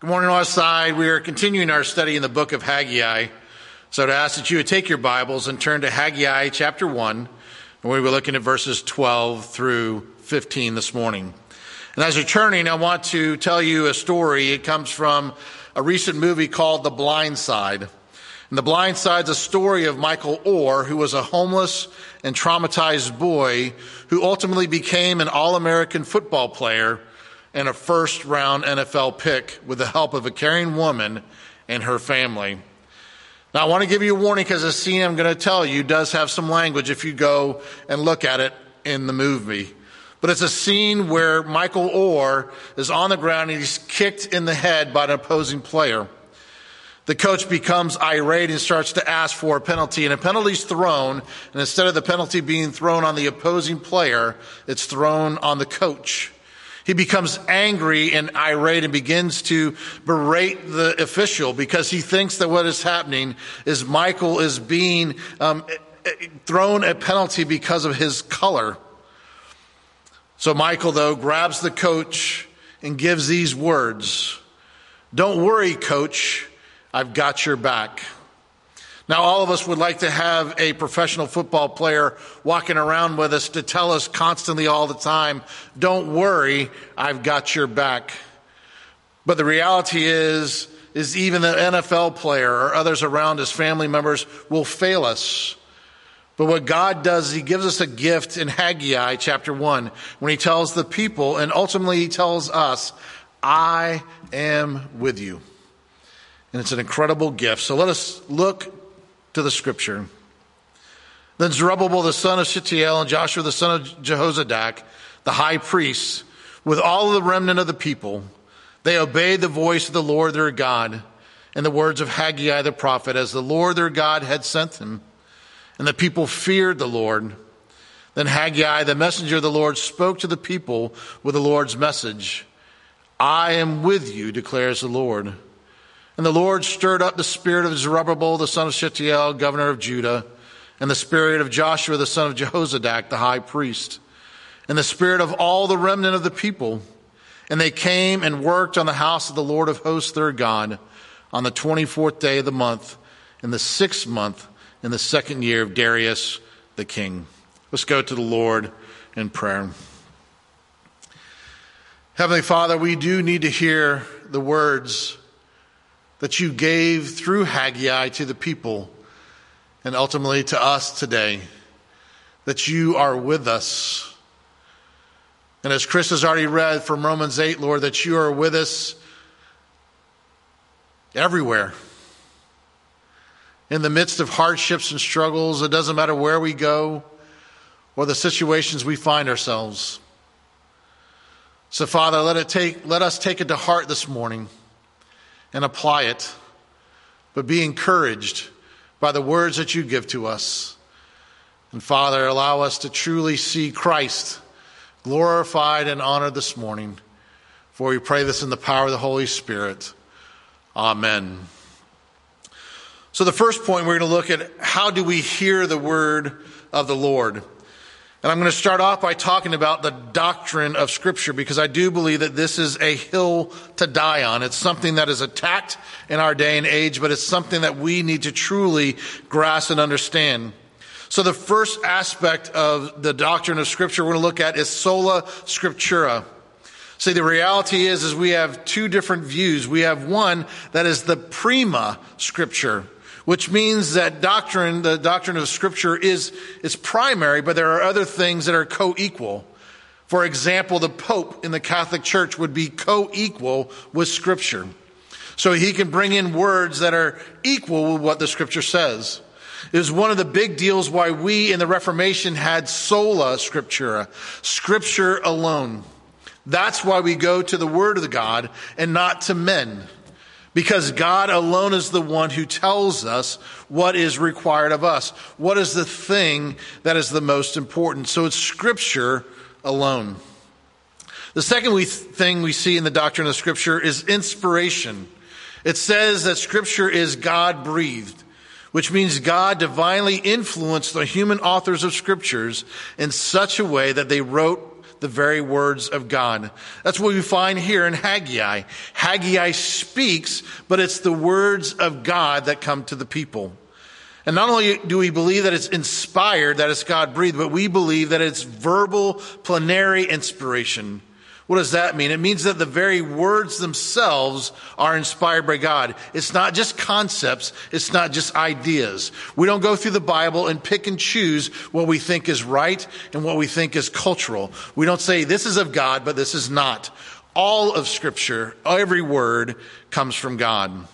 Good morning, Westside. We are continuing our study in the book of Haggai. So to ask that you would take your Bibles and turn to Haggai chapter 1, and we'll be looking at verses 12 through 15 this morning. And as you're turning, I want to tell you a story. It comes from a recent movie called The Blind Side. And The Blind Side is a story of Michael Oher, who was a homeless and traumatized boy who ultimately became an All-American football player and a first round NFL pick with the help of a caring woman and her family. Now, I want to give you a warning because the scene I'm going to tell you does have some language if you go and look at it in the movie. But it's a scene where Michael Oher is on the ground and he's kicked in the head by an opposing player. The coach becomes irate and starts to ask for a penalty, and a penalty is thrown, and instead of the penalty being thrown on the opposing player, it's thrown on the coach. He becomes angry and irate and begins to berate the official because he thinks that what is happening is Michael is being um, thrown a penalty because of his color. So Michael, though, grabs the coach and gives these words Don't worry, coach, I've got your back. Now, all of us would like to have a professional football player walking around with us to tell us constantly all the time, don't worry, I've got your back. But the reality is, is even the NFL player or others around us, family members, will fail us. But what God does is He gives us a gift in Haggai chapter 1 when He tells the people and ultimately He tells us, I am with you. And it's an incredible gift. So let us look to the scripture. Then Zerubbabel the son of Shealtiel and Joshua the son of Jehozadak, the high priests, with all the remnant of the people, they obeyed the voice of the Lord their God and the words of Haggai the prophet, as the Lord their God had sent them. And the people feared the Lord. Then Haggai, the messenger of the Lord, spoke to the people with the Lord's message I am with you, declares the Lord. And the Lord stirred up the spirit of Zerubbabel, the son of Shealtiel, governor of Judah, and the spirit of Joshua, the son of Jehozadak, the high priest, and the spirit of all the remnant of the people. And they came and worked on the house of the Lord of hosts, their God, on the 24th day of the month, in the sixth month, in the second year of Darius the king. Let's go to the Lord in prayer. Heavenly Father, we do need to hear the words that you gave through Haggai to the people and ultimately to us today, that you are with us. And as Chris has already read from Romans 8, Lord, that you are with us everywhere. In the midst of hardships and struggles, it doesn't matter where we go or the situations we find ourselves. So, Father, let, it take, let us take it to heart this morning and apply it, but be encouraged by the words that you give to us. And Father, allow us to truly see Christ glorified and honored this morning. For we pray this in the power of the Holy Spirit. Amen. So, the first point we're going to look at how do we hear the word of the Lord? And I'm going to start off by talking about the doctrine of Scripture because I do believe that this is a hill to die on. It's something that is attacked in our day and age, but it's something that we need to truly grasp and understand. So the first aspect of the doctrine of Scripture we're going to look at is sola scriptura. See, the reality is, is we have two different views. We have one that is the prima scriptura which means that doctrine, the doctrine of Scripture, is, is primary, but there are other things that are co equal. For example, the Pope in the Catholic Church would be co equal with Scripture. So he can bring in words that are equal with what the Scripture says. It was one of the big deals why we in the Reformation had sola scriptura, Scripture alone. That's why we go to the Word of God and not to men because God alone is the one who tells us what is required of us. What is the thing that is the most important? So it's Scripture alone. The second we thing we see in the doctrine of Scripture is inspiration. It says that Scripture is God breathed, which means God divinely influenced the human authors of Scriptures in such a way that they wrote the very words of God. That's what we find here in Haggai. Haggai speaks, but it's the words of God that come to the people. And not only do we believe that it's inspired, that it's God breathed, but we believe that it's verbal plenary inspiration. What does that mean? It means that the very words themselves are inspired by God. It's not just concepts. It's not just ideas. We don't go through the Bible and pick and choose what we think is right and what we think is cultural. We don't say this is of God, but this is not. All of scripture, every word comes from God.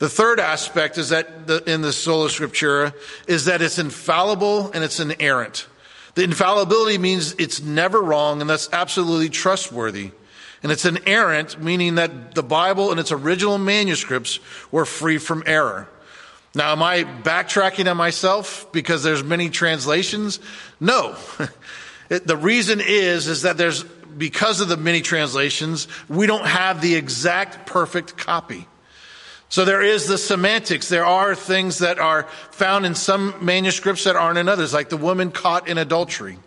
The third aspect is that the, in the sola scriptura is that it's infallible and it's inerrant. The infallibility means it's never wrong and that's absolutely trustworthy. And it's inerrant, meaning that the Bible and its original manuscripts were free from error. Now, am I backtracking on myself because there's many translations? No. the reason is, is that there's, because of the many translations, we don't have the exact perfect copy. So there is the semantics. There are things that are found in some manuscripts that aren't in others, like the woman caught in adultery.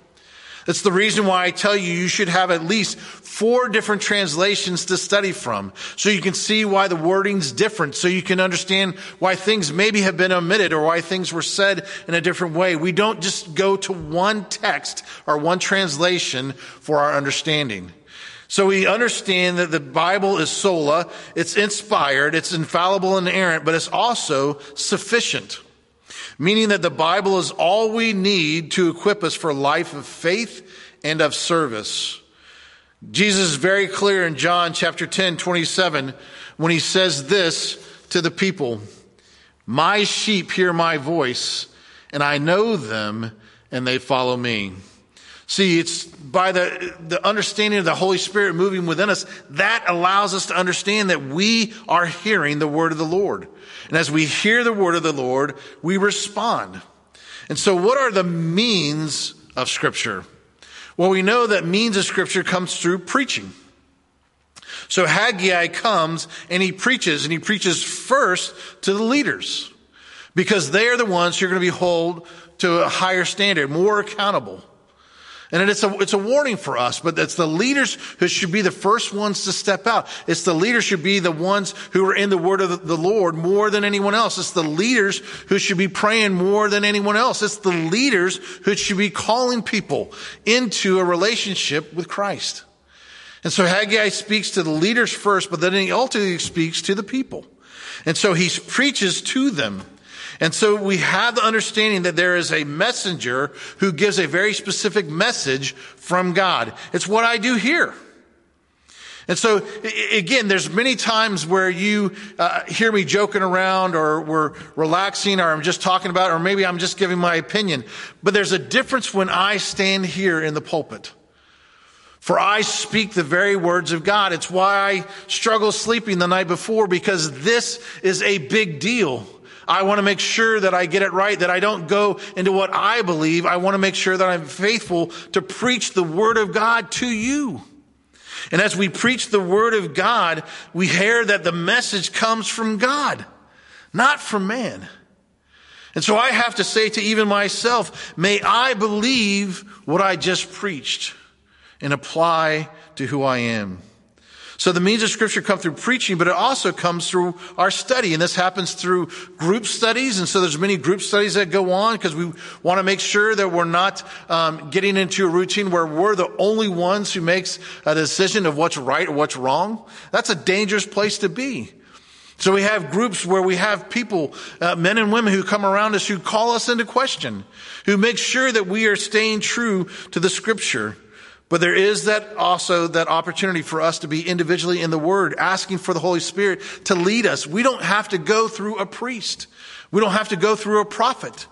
That's the reason why I tell you you should have at least four different translations to study from. So you can see why the wording's different. So you can understand why things maybe have been omitted or why things were said in a different way. We don't just go to one text or one translation for our understanding. So we understand that the Bible is sola, it's inspired, it's infallible and errant, but it's also sufficient. Meaning that the Bible is all we need to equip us for life of faith and of service. Jesus is very clear in John chapter 10, 27, when he says this to the people, My sheep hear my voice, and I know them, and they follow me. See, it's by the, the understanding of the Holy Spirit moving within us, that allows us to understand that we are hearing the word of the Lord. And as we hear the word of the Lord, we respond. And so what are the means of scripture? Well, we know that means of scripture comes through preaching. So Haggai comes and he preaches and he preaches first to the leaders because they are the ones who are going to be held to a higher standard, more accountable. And it's a, it's a warning for us, but it's the leaders who should be the first ones to step out. It's the leaders who should be the ones who are in the word of the Lord more than anyone else. It's the leaders who should be praying more than anyone else. It's the leaders who should be calling people into a relationship with Christ. And so Haggai speaks to the leaders first, but then he ultimately speaks to the people. And so he preaches to them. And so we have the understanding that there is a messenger who gives a very specific message from God. It's what I do here. And so, again, there's many times where you uh, hear me joking around or we're relaxing or I'm just talking about, or maybe I'm just giving my opinion. But there's a difference when I stand here in the pulpit. For I speak the very words of God. It's why I struggle sleeping the night before because this is a big deal. I want to make sure that I get it right, that I don't go into what I believe. I want to make sure that I'm faithful to preach the word of God to you. And as we preach the word of God, we hear that the message comes from God, not from man. And so I have to say to even myself, may I believe what I just preached and apply to who I am. So the means of scripture come through preaching, but it also comes through our study. And this happens through group studies. And so there's many group studies that go on because we want to make sure that we're not um, getting into a routine where we're the only ones who makes a decision of what's right or what's wrong. That's a dangerous place to be. So we have groups where we have people, uh, men and women who come around us who call us into question, who make sure that we are staying true to the scripture. But there is that also that opportunity for us to be individually in the Word, asking for the Holy Spirit to lead us. We don't have to go through a priest. We don't have to go through a prophet.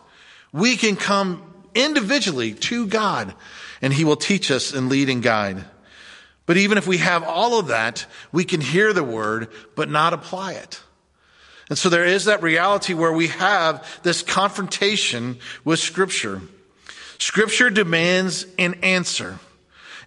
We can come individually to God and He will teach us and lead and guide. But even if we have all of that, we can hear the Word, but not apply it. And so there is that reality where we have this confrontation with Scripture. Scripture demands an answer.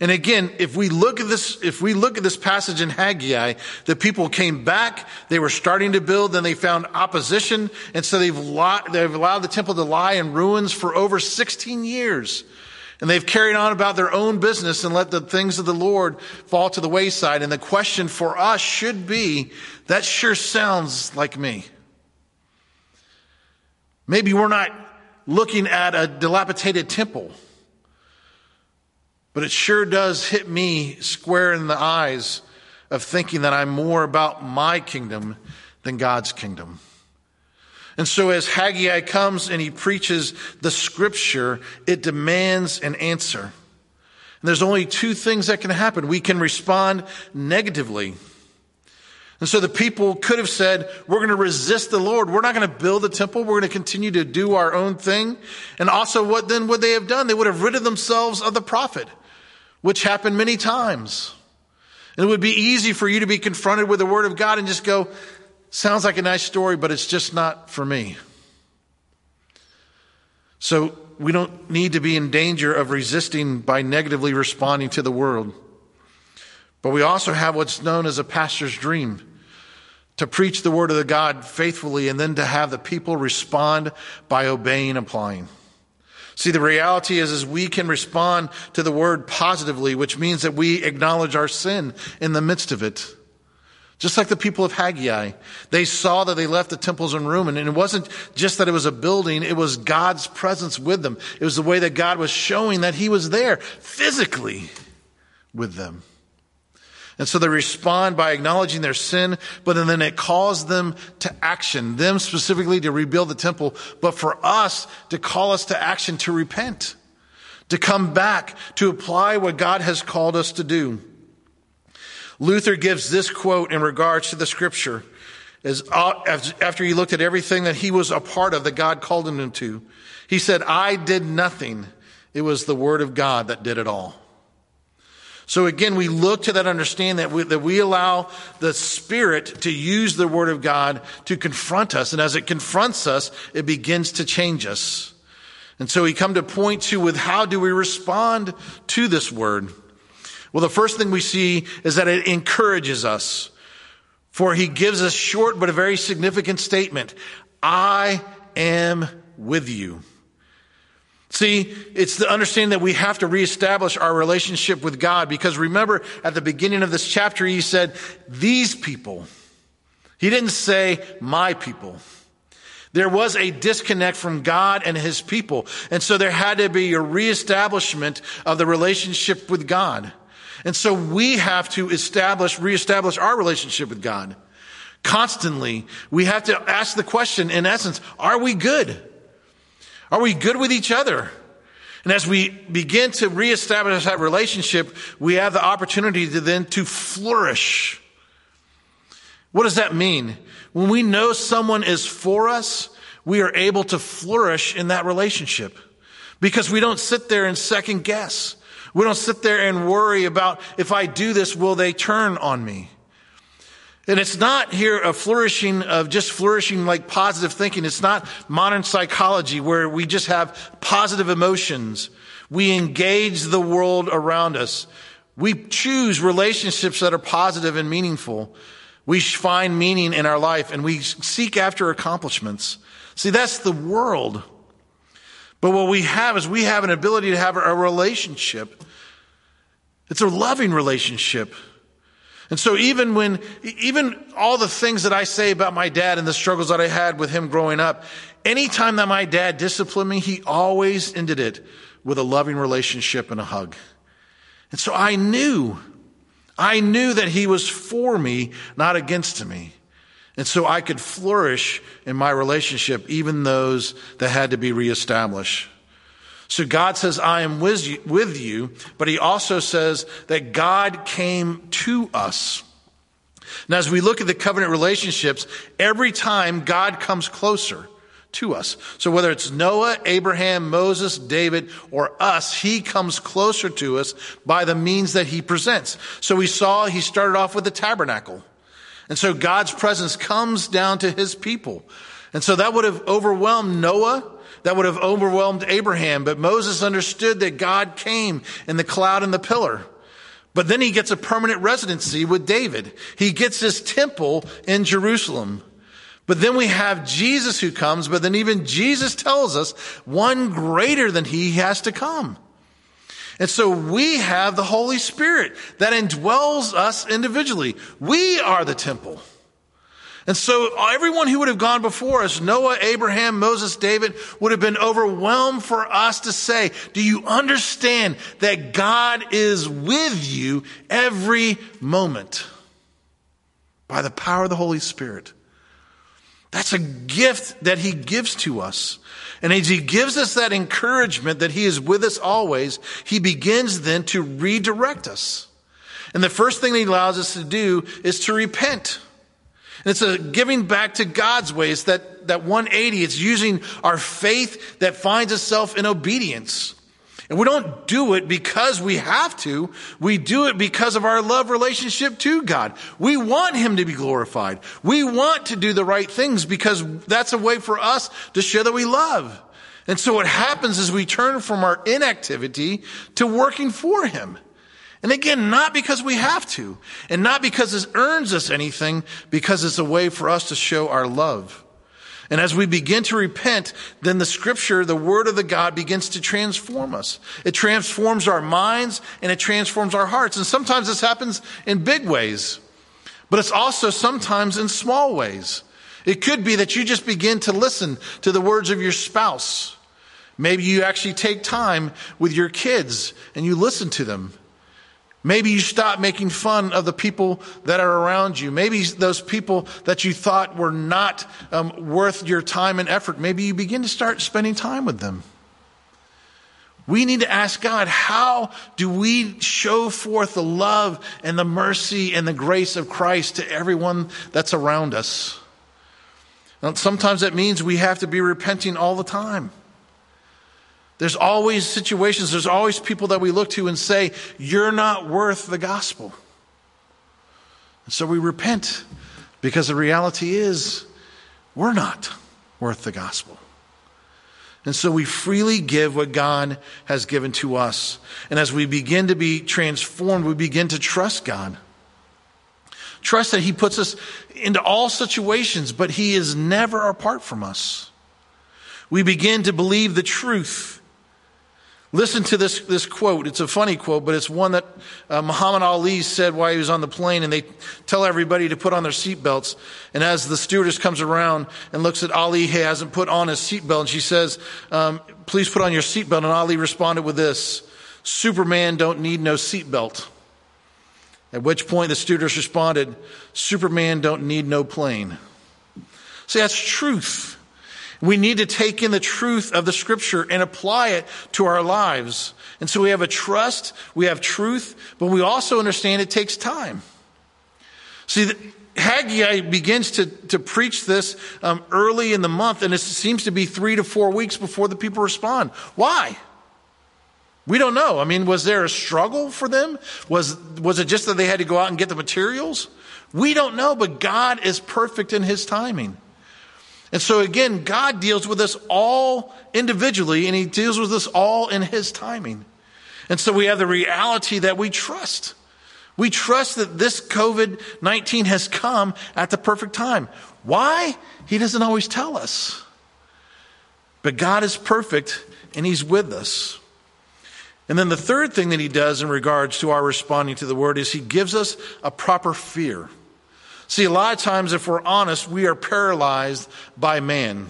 And again, if we look at this, if we look at this passage in Haggai, the people came back, they were starting to build, then they found opposition, and so they've, they've allowed the temple to lie in ruins for over 16 years. And they've carried on about their own business and let the things of the Lord fall to the wayside. And the question for us should be that sure sounds like me. Maybe we're not looking at a dilapidated temple, but it sure does hit me square in the eyes of thinking that I'm more about my kingdom than God's kingdom. And so as Haggai comes and he preaches the scripture, it demands an answer. And there's only two things that can happen. We can respond negatively. And so the people could have said, we're going to resist the Lord. We're not going to build the temple. We're going to continue to do our own thing. And also what then would they have done? They would have rid themselves of the prophet, which happened many times. And it would be easy for you to be confronted with the word of God and just go, Sounds like a nice story, but it's just not for me. So we don't need to be in danger of resisting by negatively responding to the world. But we also have what's known as a pastor's dream to preach the word of the God faithfully and then to have the people respond by obeying and applying. See, the reality is, is we can respond to the word positively, which means that we acknowledge our sin in the midst of it. Just like the people of Haggai, they saw that they left the temples in ruin. And it wasn't just that it was a building, it was God's presence with them. It was the way that God was showing that He was there physically with them. And so they respond by acknowledging their sin, but then it calls them to action, them specifically to rebuild the temple, but for us to call us to action to repent, to come back, to apply what God has called us to do. Luther gives this quote in regards to the scripture as, uh, after he looked at everything that he was a part of that God called him to. He said, I did nothing. It was the word of God that did it all. So again, we look to that understand that we, that we allow the Spirit to use the Word of God to confront us. And as it confronts us, it begins to change us. And so we come to point to with how do we respond to this Word? Well, the first thing we see is that it encourages us. For he gives us short but a very significant statement. I am with you. See, it's the understanding that we have to reestablish our relationship with God because remember at the beginning of this chapter, he said, these people. He didn't say my people. There was a disconnect from God and his people. And so there had to be a reestablishment of the relationship with God. And so we have to establish, reestablish our relationship with God. Constantly, we have to ask the question, in essence, are we good? Are we good with each other? And as we begin to reestablish that relationship, we have the opportunity to then to flourish. What does that mean? When we know someone is for us, we are able to flourish in that relationship because we don't sit there and second guess. We don't sit there and worry about if I do this, will they turn on me? And it's not here a flourishing of just flourishing like positive thinking. It's not modern psychology where we just have positive emotions. We engage the world around us. We choose relationships that are positive and meaningful. We find meaning in our life and we seek after accomplishments. See, that's the world. But what we have is we have an ability to have a relationship. It's a loving relationship. And so even when, even all the things that I say about my dad and the struggles that I had with him growing up, anytime that my dad disciplined me, he always ended it with a loving relationship and a hug. And so I knew, I knew that he was for me, not against me. And so I could flourish in my relationship, even those that had to be reestablished. So God says, I am with you, but he also says that God came to us. Now, as we look at the covenant relationships, every time God comes closer to us. So whether it's Noah, Abraham, Moses, David, or us, he comes closer to us by the means that he presents. So we saw he started off with the tabernacle. And so God's presence comes down to his people. And so that would have overwhelmed Noah. That would have overwhelmed Abraham. But Moses understood that God came in the cloud and the pillar. But then he gets a permanent residency with David. He gets his temple in Jerusalem. But then we have Jesus who comes, but then even Jesus tells us one greater than he has to come. And so we have the Holy Spirit that indwells us individually. We are the temple. And so everyone who would have gone before us, Noah, Abraham, Moses, David, would have been overwhelmed for us to say, do you understand that God is with you every moment by the power of the Holy Spirit? That's a gift that he gives to us. And as he gives us that encouragement that he is with us always, he begins then to redirect us. And the first thing he allows us to do is to repent. And it's a giving back to God's ways that, that 180. It's using our faith that finds itself in obedience. And we don't do it because we have to. We do it because of our love relationship to God. We want Him to be glorified. We want to do the right things because that's a way for us to show that we love. And so what happens is we turn from our inactivity to working for Him. And again, not because we have to, and not because it earns us anything, because it's a way for us to show our love. And as we begin to repent, then the scripture, the word of the God begins to transform us. It transforms our minds and it transforms our hearts. And sometimes this happens in big ways, but it's also sometimes in small ways. It could be that you just begin to listen to the words of your spouse. Maybe you actually take time with your kids and you listen to them. Maybe you stop making fun of the people that are around you. Maybe those people that you thought were not um, worth your time and effort, maybe you begin to start spending time with them. We need to ask God, how do we show forth the love and the mercy and the grace of Christ to everyone that's around us? Now, sometimes that means we have to be repenting all the time. There's always situations, there's always people that we look to and say, You're not worth the gospel. And so we repent because the reality is we're not worth the gospel. And so we freely give what God has given to us. And as we begin to be transformed, we begin to trust God. Trust that He puts us into all situations, but He is never apart from us. We begin to believe the truth Listen to this, this quote. It's a funny quote, but it's one that uh, Muhammad Ali said while he was on the plane, and they tell everybody to put on their seatbelts. And as the stewardess comes around and looks at Ali, he hasn't put on his seatbelt, and she says, um, Please put on your seatbelt. And Ali responded with this Superman don't need no seatbelt. At which point the stewardess responded, Superman don't need no plane. See, that's truth. We need to take in the truth of the scripture and apply it to our lives. And so we have a trust, we have truth, but we also understand it takes time. See, Haggai begins to, to preach this um, early in the month, and it seems to be three to four weeks before the people respond. Why? We don't know. I mean, was there a struggle for them? Was, was it just that they had to go out and get the materials? We don't know, but God is perfect in his timing. And so again, God deals with us all individually and he deals with us all in his timing. And so we have the reality that we trust. We trust that this COVID 19 has come at the perfect time. Why? He doesn't always tell us. But God is perfect and He's with us. And then the third thing that He does in regards to our responding to the Word is He gives us a proper fear. See, a lot of times, if we're honest, we are paralyzed by man.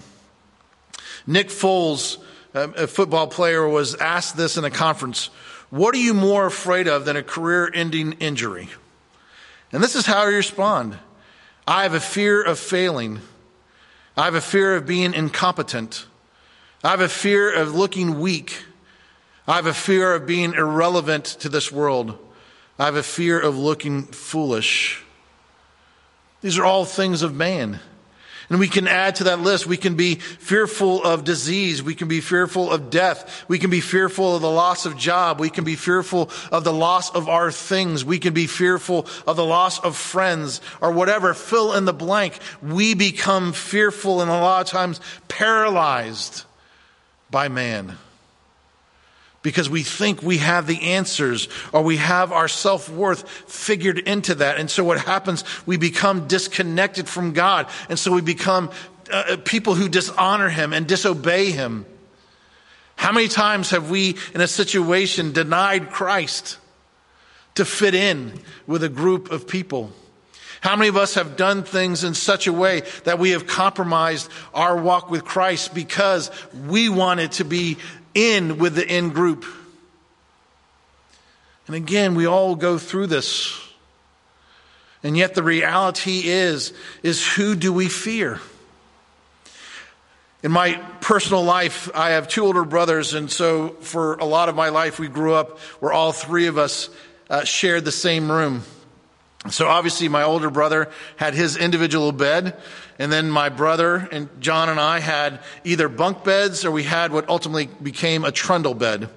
Nick Foles, um, a football player, was asked this in a conference What are you more afraid of than a career ending injury? And this is how he responded I have a fear of failing. I have a fear of being incompetent. I have a fear of looking weak. I have a fear of being irrelevant to this world. I have a fear of looking foolish. These are all things of man. And we can add to that list. We can be fearful of disease. We can be fearful of death. We can be fearful of the loss of job. We can be fearful of the loss of our things. We can be fearful of the loss of friends or whatever. Fill in the blank. We become fearful and a lot of times paralyzed by man because we think we have the answers or we have our self worth figured into that. And so what happens, we become disconnected from God. And so we become uh, people who dishonor Him and disobey Him. How many times have we, in a situation, denied Christ to fit in with a group of people? How many of us have done things in such a way that we have compromised our walk with Christ because we wanted to be in with the in group? And again, we all go through this. And yet the reality is, is who do we fear? In my personal life, I have two older brothers, and so for a lot of my life, we grew up where all three of us uh, shared the same room. So obviously, my older brother had his individual bed, and then my brother and John and I had either bunk beds or we had what ultimately became a trundle bed.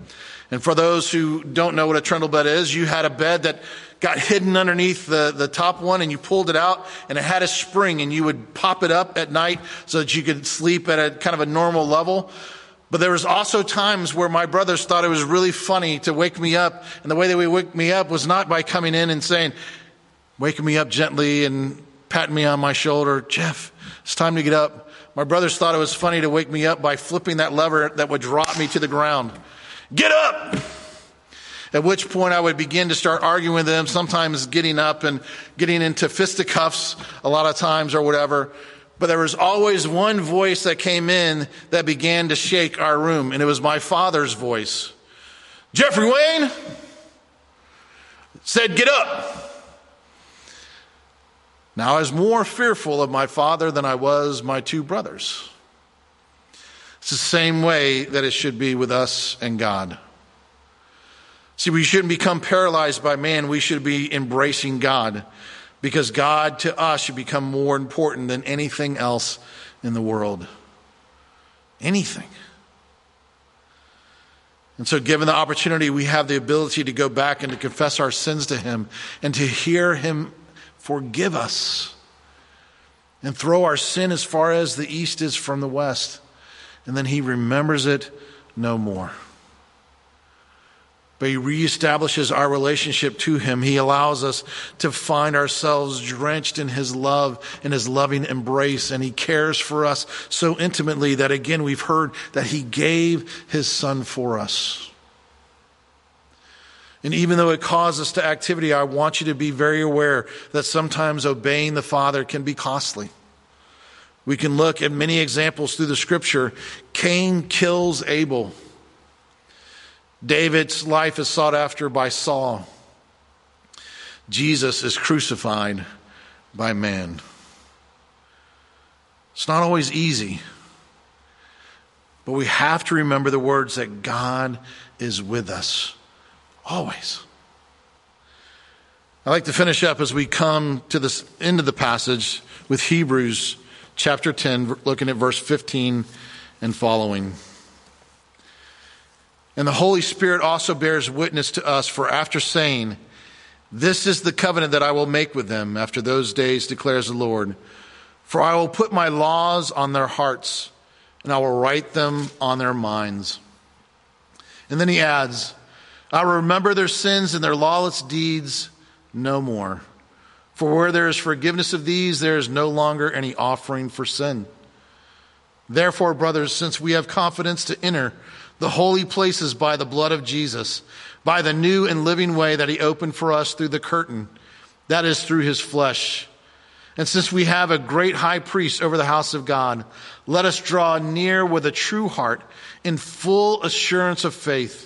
And for those who don't know what a trundle bed is, you had a bed that got hidden underneath the, the top one and you pulled it out and it had a spring and you would pop it up at night so that you could sleep at a kind of a normal level. But there was also times where my brothers thought it was really funny to wake me up. And the way they would wake me up was not by coming in and saying, waking me up gently and patting me on my shoulder, Jeff, it's time to get up. My brothers thought it was funny to wake me up by flipping that lever that would drop me to the ground. Get up! At which point I would begin to start arguing with them, sometimes getting up and getting into fisticuffs a lot of times or whatever. But there was always one voice that came in that began to shake our room, and it was my father's voice. Jeffrey Wayne said, Get up. Now I was more fearful of my father than I was my two brothers. It's the same way that it should be with us and God. See, we shouldn't become paralyzed by man. We should be embracing God because God to us should become more important than anything else in the world. Anything. And so, given the opportunity, we have the ability to go back and to confess our sins to Him and to hear Him forgive us and throw our sin as far as the east is from the west. And then He remembers it no more but he reestablishes our relationship to him. He allows us to find ourselves drenched in his love, in his loving embrace, and he cares for us so intimately that again we've heard that he gave his son for us. And even though it calls us to activity, I want you to be very aware that sometimes obeying the Father can be costly. We can look at many examples through the scripture. Cain kills Abel. David's life is sought after by Saul. Jesus is crucified by man. It's not always easy, but we have to remember the words that God is with us always. I'd like to finish up as we come to this end of the passage with Hebrews chapter 10, looking at verse 15 and following. And the Holy Spirit also bears witness to us, for after saying, This is the covenant that I will make with them after those days, declares the Lord. For I will put my laws on their hearts, and I will write them on their minds. And then he adds, I will remember their sins and their lawless deeds no more. For where there is forgiveness of these, there is no longer any offering for sin. Therefore, brothers, since we have confidence to enter the holy places by the blood of Jesus, by the new and living way that he opened for us through the curtain, that is through his flesh. And since we have a great high priest over the house of God, let us draw near with a true heart in full assurance of faith,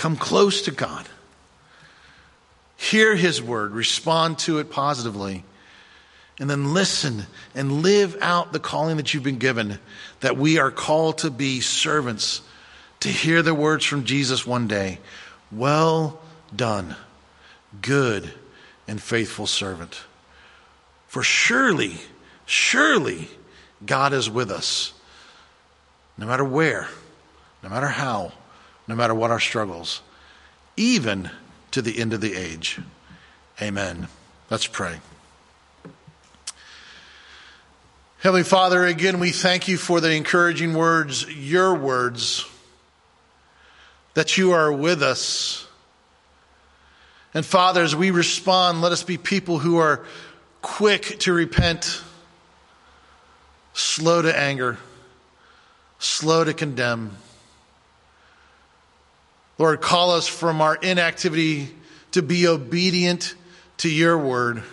Come close to God. Hear his word, respond to it positively, and then listen and live out the calling that you've been given that we are called to be servants to hear the words from Jesus one day Well done, good and faithful servant. For surely, surely God is with us, no matter where, no matter how, no matter what our struggles, even to the end of the age. Amen. Let's pray. Heavenly Father, again, we thank you for the encouraging words, your words, that you are with us. And Father, as we respond, let us be people who are quick to repent, slow to anger, slow to condemn. Lord, call us from our inactivity to be obedient to your word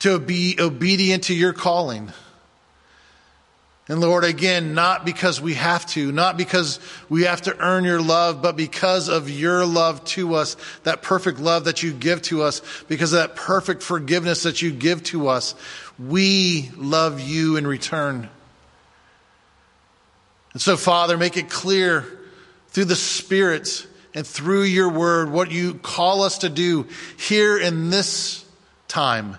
to be obedient to your calling. And Lord, again, not because we have to, not because we have to earn your love, but because of your love to us, that perfect love that you give to us, because of that perfect forgiveness that you give to us, we love you in return. And so, Father, make it clear through the Spirit and through your word what you call us to do here in this time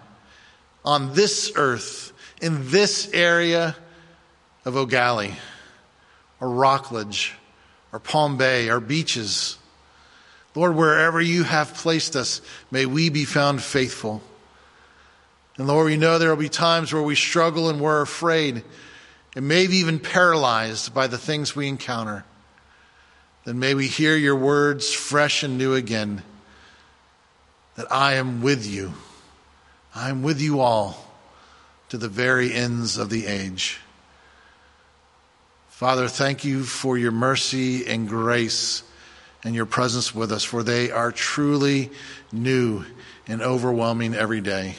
on this earth, in this area of Eau Gallie, or Rockledge, or Palm Bay, or beaches. Lord, wherever you have placed us, may we be found faithful. And Lord, we know there will be times where we struggle and we're afraid, and maybe even paralyzed by the things we encounter. Then may we hear your words fresh and new again that I am with you. I'm with you all to the very ends of the age. Father, thank you for your mercy and grace and your presence with us, for they are truly new and overwhelming every day.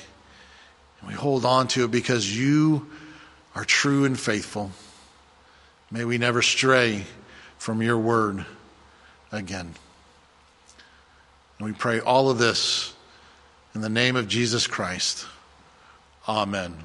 And we hold on to it because you are true and faithful. May we never stray from your word again. And we pray all of this in the name of Jesus Christ, amen.